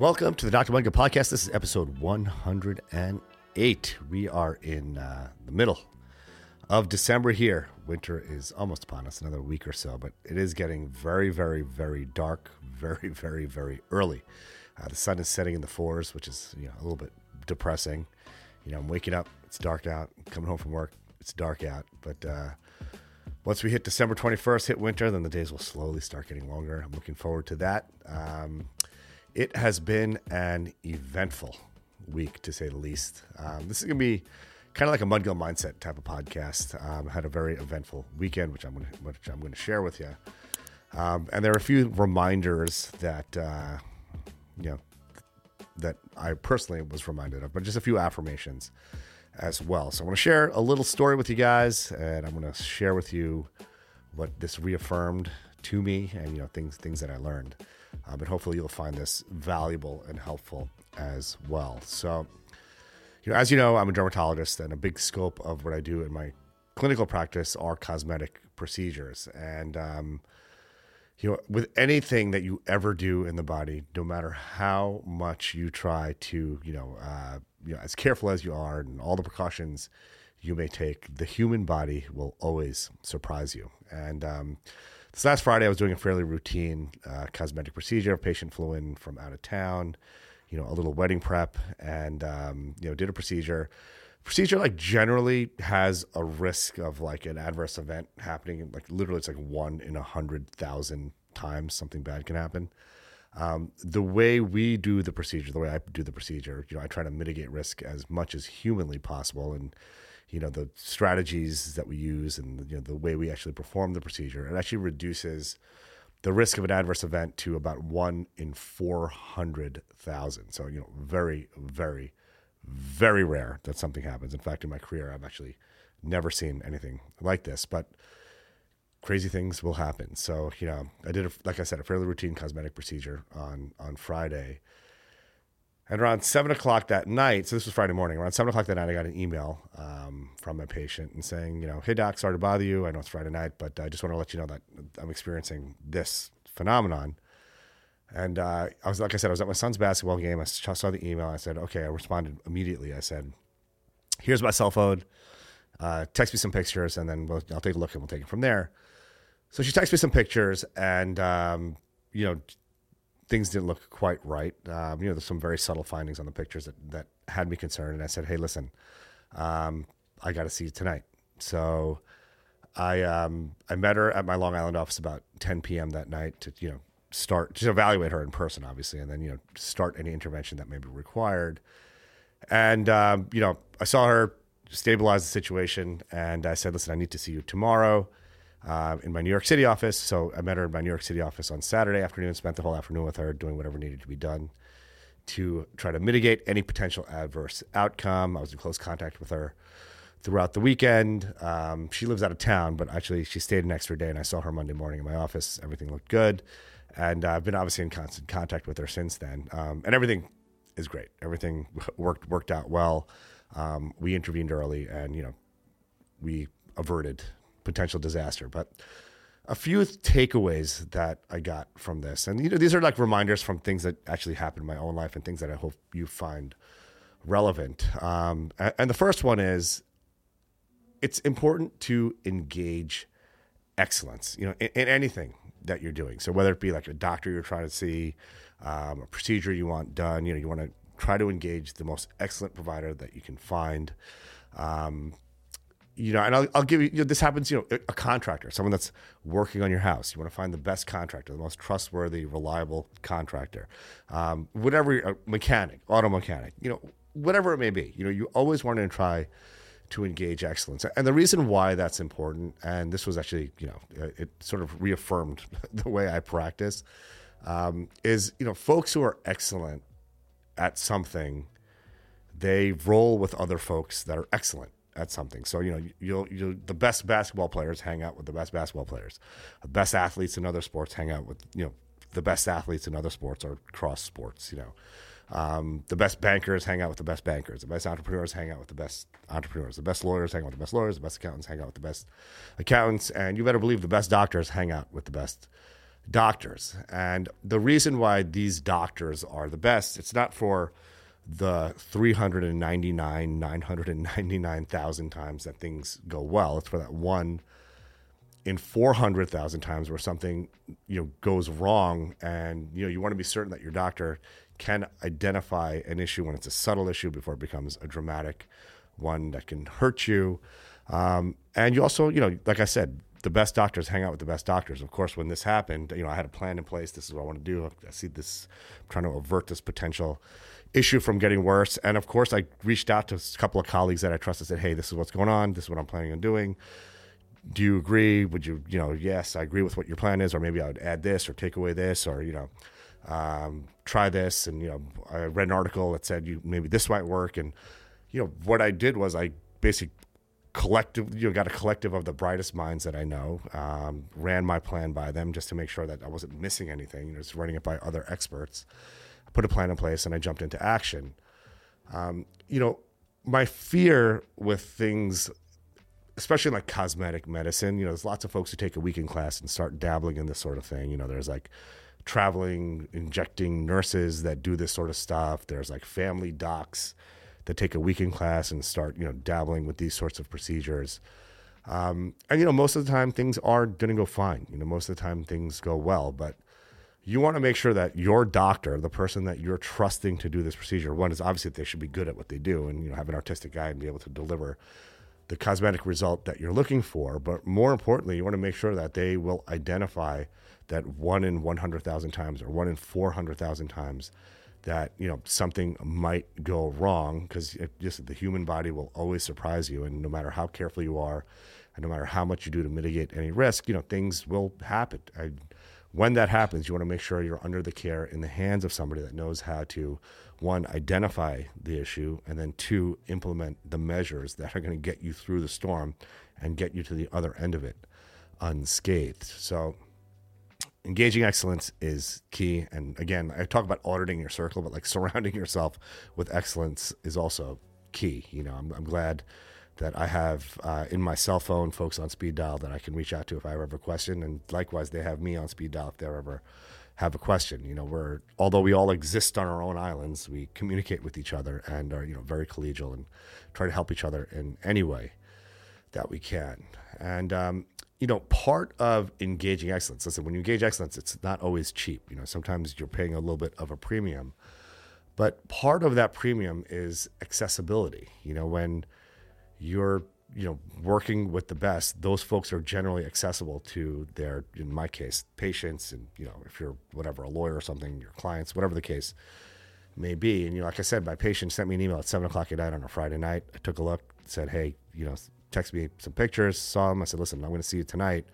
Welcome to the Dr. Mudgil podcast. This is episode 108. We are in uh, the middle of December here. Winter is almost upon us, another week or so, but it is getting very, very, very dark, very, very, very early. Uh, the sun is setting in the fours, which is you know a little bit depressing. You know, I'm waking up, it's dark out. Coming home from work, it's dark out. But uh, once we hit December 21st, hit winter, then the days will slowly start getting longer. I'm looking forward to that. Um, it has been an eventful week, to say the least. Um, this is going to be kind of like a Mudgil mindset type of podcast. Um, had a very eventful weekend, which I'm going to, which I'm going to share with you. Um, and there are a few reminders that uh, you know that I personally was reminded of, but just a few affirmations as well. So I want to share a little story with you guys, and I'm going to share with you what this reaffirmed to me, and you know things things that I learned. Uh, but hopefully you'll find this valuable and helpful as well. So, you know, as you know, I'm a dermatologist, and a big scope of what I do in my clinical practice are cosmetic procedures, and um, you know, with anything that you ever do in the body, no matter how much you try to, you know, uh, you know, as careful as you are and all the precautions you may take, the human body will always surprise you. And um, this last Friday, I was doing a fairly routine uh, cosmetic procedure. A patient flew in from out of town, you know, a little wedding prep, and um, you know, did a procedure procedure like generally has a risk of like an adverse event happening like literally it's like one in a hundred thousand times something bad can happen um, the way we do the procedure the way i do the procedure you know i try to mitigate risk as much as humanly possible and you know the strategies that we use and you know the way we actually perform the procedure it actually reduces the risk of an adverse event to about one in 400,000 so you know very very very rare that something happens. In fact, in my career, I've actually never seen anything like this, but crazy things will happen. So, you know, I did, a, like I said, a fairly routine cosmetic procedure on, on Friday. And around seven o'clock that night, so this was Friday morning, around seven o'clock that night, I got an email um, from my patient and saying, you know, hey, doc, sorry to bother you. I know it's Friday night, but I just want to let you know that I'm experiencing this phenomenon. And uh, I was, like I said, I was at my son's basketball game. I saw the email. I said, okay. I responded immediately. I said, here's my cell phone. Uh, text me some pictures, and then we'll, I'll take a look and we'll take it from there. So she texted me some pictures, and um, you know, things didn't look quite right. Um, you know, there's some very subtle findings on the pictures that that had me concerned. And I said, hey, listen, um, I got to see you tonight. So I um, I met her at my Long Island office about 10 p.m. that night to you know start to evaluate her in person, obviously, and then you know start any intervention that may be required. And um, you know, I saw her stabilize the situation, and I said, "Listen, I need to see you tomorrow." Uh, in my New York City office. So I met her in my New York City office on Saturday afternoon, spent the whole afternoon with her doing whatever needed to be done to try to mitigate any potential adverse outcome. I was in close contact with her throughout the weekend. Um, she lives out of town, but actually she stayed an extra day and I saw her Monday morning in my office. Everything looked good and uh, I've been obviously in constant contact with her since then. Um, and everything is great. Everything worked worked out well. Um, we intervened early, and you know, we averted potential disaster. But a few takeaways that I got from this, and you know, these are like reminders from things that actually happened in my own life and things that I hope you find relevant. Um, and the first one is it's important to engage excellence. You know, in, in anything that you're doing. So whether it be like a doctor you're trying to see, um, a procedure you want done, you know, you want to try to engage the most excellent provider that you can find. Um, you know, and I'll, I'll give you, you know, this happens, you know, a, contractor, someone that's working on your house. You want to find the best contractor, the most trustworthy, reliable contractor, um, whatever, a mechanic, auto mechanic, you know, whatever it may be. You know, you always want to try to engage excellence. And the reason why that's important, and this was actually, you know, it sort of reaffirmed the way I practice, um, is, you know, folks who are excellent at something, they roll with other folks that are excellent at something. So, you know, you'll, you'll, the best basketball players hang out with the best basketball players. The best athletes in other sports hang out with, you know, the best athletes in other sports or cross sports, you know. Um, the best bankers hang out with the best bankers. The best entrepreneurs hang out with the best entrepreneurs. The best lawyers hang out with the best lawyers. The best accountants hang out with the best accountants. And you better believe the best doctors hang out with the best doctors. And the reason why these doctors are the best, it's not for the 399, 999,000 times that things go well. It's for that one in 400,000 times where something, you know, goes wrong and, you know, you want to be certain that your doctor can identify an issue when it's a subtle issue before it becomes a dramatic one that can hurt you. Um, and you also, you know, like I said, the best doctors hang out with the best doctors. Of course, when this happened, you know, I had a plan in place. This is what I want to do. I see this, I'm trying to avert this potential issue from getting worse. And of course, I reached out to a couple of colleagues that I trust And said, "Hey, this is what's going on. This is what I'm planning on doing. Do you agree? Would you, you know, yes, I agree with what your plan is, or maybe I would add this or take away this, or you know, um, try this." And you know, I read an article that said you maybe this might work. And you know, what I did was I basically collective you know got a collective of the brightest minds that i know um, ran my plan by them just to make sure that i wasn't missing anything you know just running it by other experts put a plan in place and i jumped into action um, you know my fear with things especially like cosmetic medicine you know there's lots of folks who take a weekend class and start dabbling in this sort of thing you know there's like traveling injecting nurses that do this sort of stuff there's like family docs that take a weekend class and start, you know, dabbling with these sorts of procedures. Um, and you know, most of the time things are going to go fine. You know, most of the time things go well, but you want to make sure that your doctor, the person that you're trusting to do this procedure, one is obviously that they should be good at what they do and you know have an artistic eye and be able to deliver the cosmetic result that you're looking for. But more importantly, you want to make sure that they will identify that one in 100,000 times or one in 400,000 times that you know something might go wrong because just the human body will always surprise you, and no matter how careful you are, and no matter how much you do to mitigate any risk, you know things will happen. I, when that happens, you want to make sure you're under the care in the hands of somebody that knows how to one identify the issue and then two implement the measures that are going to get you through the storm and get you to the other end of it unscathed. So engaging excellence is key. And again, I talk about auditing your circle, but like surrounding yourself with excellence is also key. You know, I'm, I'm glad that I have uh, in my cell phone folks on speed dial that I can reach out to if I ever have a question. And likewise, they have me on speed dial if they ever have a question. You know, we're, although we all exist on our own islands, we communicate with each other and are, you know, very collegial and try to help each other in any way that we can. And um, you know, part of engaging excellence. Listen, when you engage excellence, it's not always cheap. You know, sometimes you're paying a little bit of a premium, but part of that premium is accessibility. You know, when you're you know working with the best, those folks are generally accessible to their, in my case, patients, and you know, if you're whatever a lawyer or something, your clients, whatever the case may be. And you know, like I said, my patient sent me an email at seven o'clock at night on a Friday night. I took a look, said, "Hey, you know, texted me some pictures, saw him. I said, listen, I'm going to see you tonight.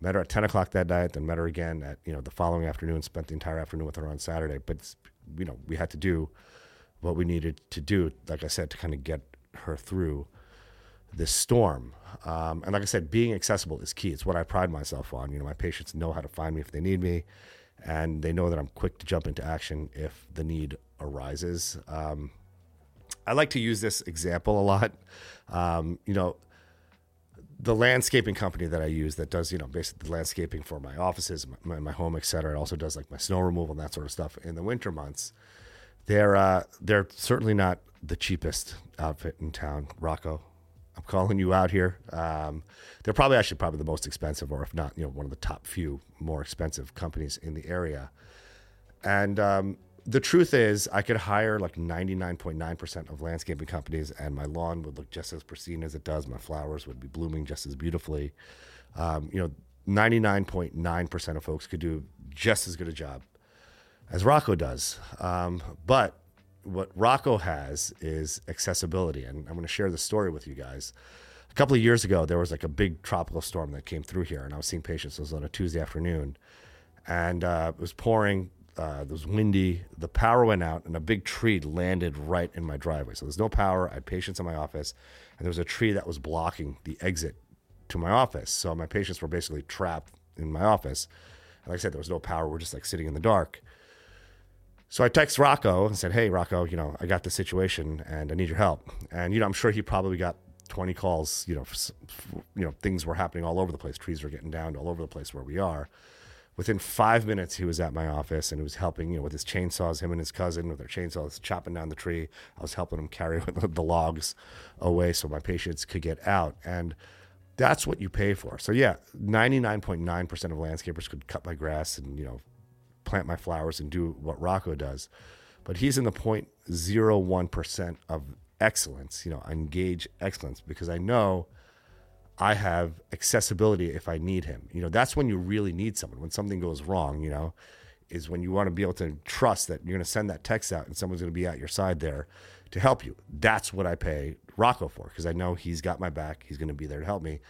Met her at 10 o'clock that night, then met her again at, you know, the following afternoon, spent the entire afternoon with her on Saturday. But, you know, we had to do what we needed to do, like I said, to kind of get her through this storm. Um, and like I said, being accessible is key. It's what I pride myself on. You know, my patients know how to find me if they need me, and they know that I'm quick to jump into action if the need arises. Um, I like to use this example a lot. Um, you know, the landscaping company that I use that does, you know, basically the landscaping for my offices, my, my home, et cetera. It also does like my snow removal and that sort of stuff in the winter months. They're uh, they're certainly not the cheapest outfit in town. Rocco, I'm calling you out here. Um, they're probably actually probably the most expensive, or if not, you know, one of the top few more expensive companies in the area. And um, the truth is, I could hire like 99.9% of landscaping companies, and my lawn would look just as pristine as it does. My flowers would be blooming just as beautifully. Um, you know, 99.9% of folks could do just as good a job as Rocco does. Um, but what Rocco has is accessibility. And I'm going to share the story with you guys. A couple of years ago, there was like a big tropical storm that came through here, and I was seeing patients. It was on a Tuesday afternoon, and uh, it was pouring uh, it was windy. The power went out, and a big tree landed right in my driveway. So there's no power. I had patients in my office, and there was a tree that was blocking the exit to my office. So my patients were basically trapped in my office. And like I said, there was no power. We're just like sitting in the dark. So I text Rocco and said, "Hey, Rocco, you know, I got the situation, and I need your help." And you know, I'm sure he probably got 20 calls. You know, you know, things were happening all over the place. Trees were getting down all over the place where we are. Within five minutes, he was at my office and he was helping, you know, with his chainsaws. Him and his cousin with their chainsaws chopping down the tree. I was helping him carry the logs away so my patients could get out. And that's what you pay for. So yeah, ninety nine point nine percent of landscapers could cut my grass and you know plant my flowers and do what Rocco does, but he's in the 0.01 percent of excellence. You know, engage excellence because I know I have accessibility if I need him. You know, that's when you really need someone. When something goes wrong, you know, is when you want to be able to trust that you're going to send that text out and someone's going to be at your side there to help you. That's what I pay Rocco for because I know he's got my back. He's going to be there to help me.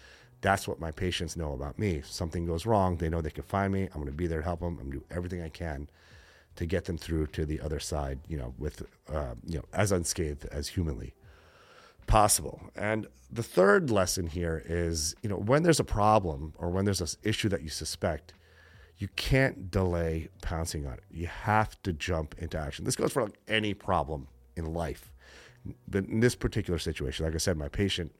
That's what my patients know about me. If something goes wrong, they know they can find me. I'm going to be there to help them. I'm going to do everything I can to get them through to the other side, you know, with, uh, you know, as unscathed as humanly possible. And the third lesson here is, you know, when there's a problem or when there's an issue that you suspect, you can't delay pouncing on it. You have to jump into action. This goes for like any problem in life. But in this particular situation, like I said, my patient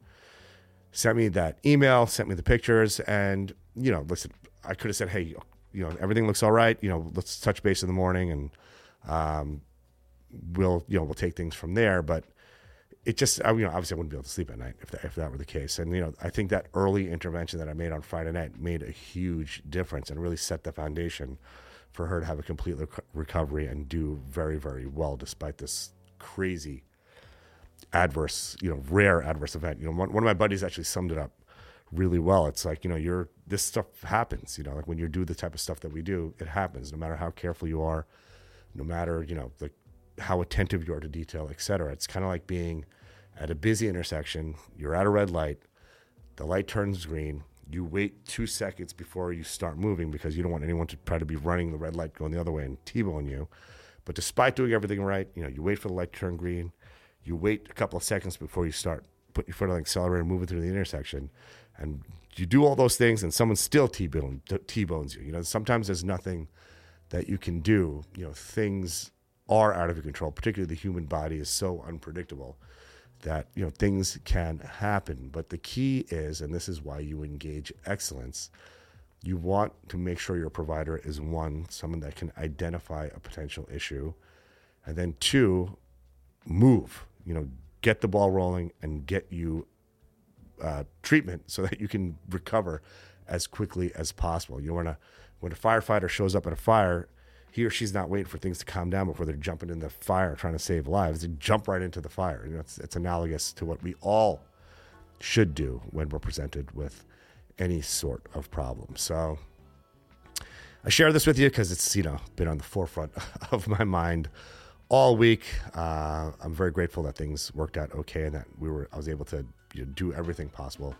sent me that email, sent me the pictures, and you know, listen, I could have said, hey, you know, everything looks all right. You know, let's touch base in the morning, and um, we'll you know we'll take things from there. But it just, I, you know, obviously I wouldn't be able to sleep at night if that, if that were the case. And, you know, I think that early intervention that I made on Friday night made a huge difference and really set the foundation for her to have a complete rec- recovery and do very, very well despite this crazy adverse, you know, rare adverse event. You know, one, one of my buddies actually summed it up really well. It's like, you know, you're, this stuff happens, you know, like when you do the type of stuff that we do, it happens no matter how careful you are, no matter, you know, the, how attentive you are to detail, et cetera. It's kind of like being at a busy intersection, you're at a red light, the light turns green, you wait two seconds before you start moving because you don't want anyone to try to be running the red light going the other way and T-bone you. But despite doing everything right, you know, you wait for the light to turn green, you wait a couple of seconds before you start put your foot on the accelerator moving through the intersection. And you do all those things and someone still T-bone, T-bones you. You know, sometimes there's nothing that you can do. You know, things are out of your control, particularly the human body is so unpredictable that you know things can happen but the key is and this is why you engage excellence you want to make sure your provider is one someone that can identify a potential issue and then two move you know get the ball rolling and get you uh, treatment so that you can recover as quickly as possible you know when a when a firefighter shows up at a fire he or she's not waiting for things to calm down before they're jumping in the fire trying to save lives. They jump right into the fire. You know, it's, it's analogous to what we all should do when we're presented with any sort of problem. So I share this with you because it's you know been on the forefront of my mind all week. Uh, I'm very grateful that things worked out okay and that we were I was able to you know, do everything possible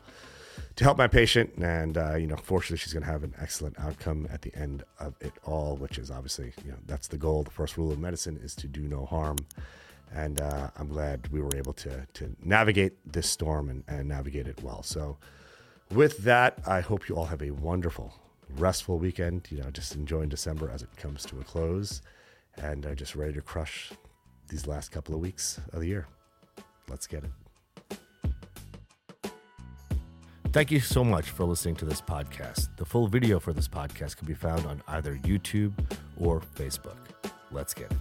to help my patient. And, uh, you know, fortunately, she's going to have an excellent outcome at the end of it all, which is obviously, you know, that's the goal. The first rule of medicine is to do no harm. And uh, I'm glad we were able to, to navigate this storm and, and navigate it well. So, with that, I hope you all have a wonderful, restful weekend. You know, just enjoying December as it comes to a close and uh, just ready to crush these last couple of weeks of the year. Let's get it. Thank you so much for listening to this podcast. The full video for this podcast can be found on either YouTube or Facebook. Let's get it.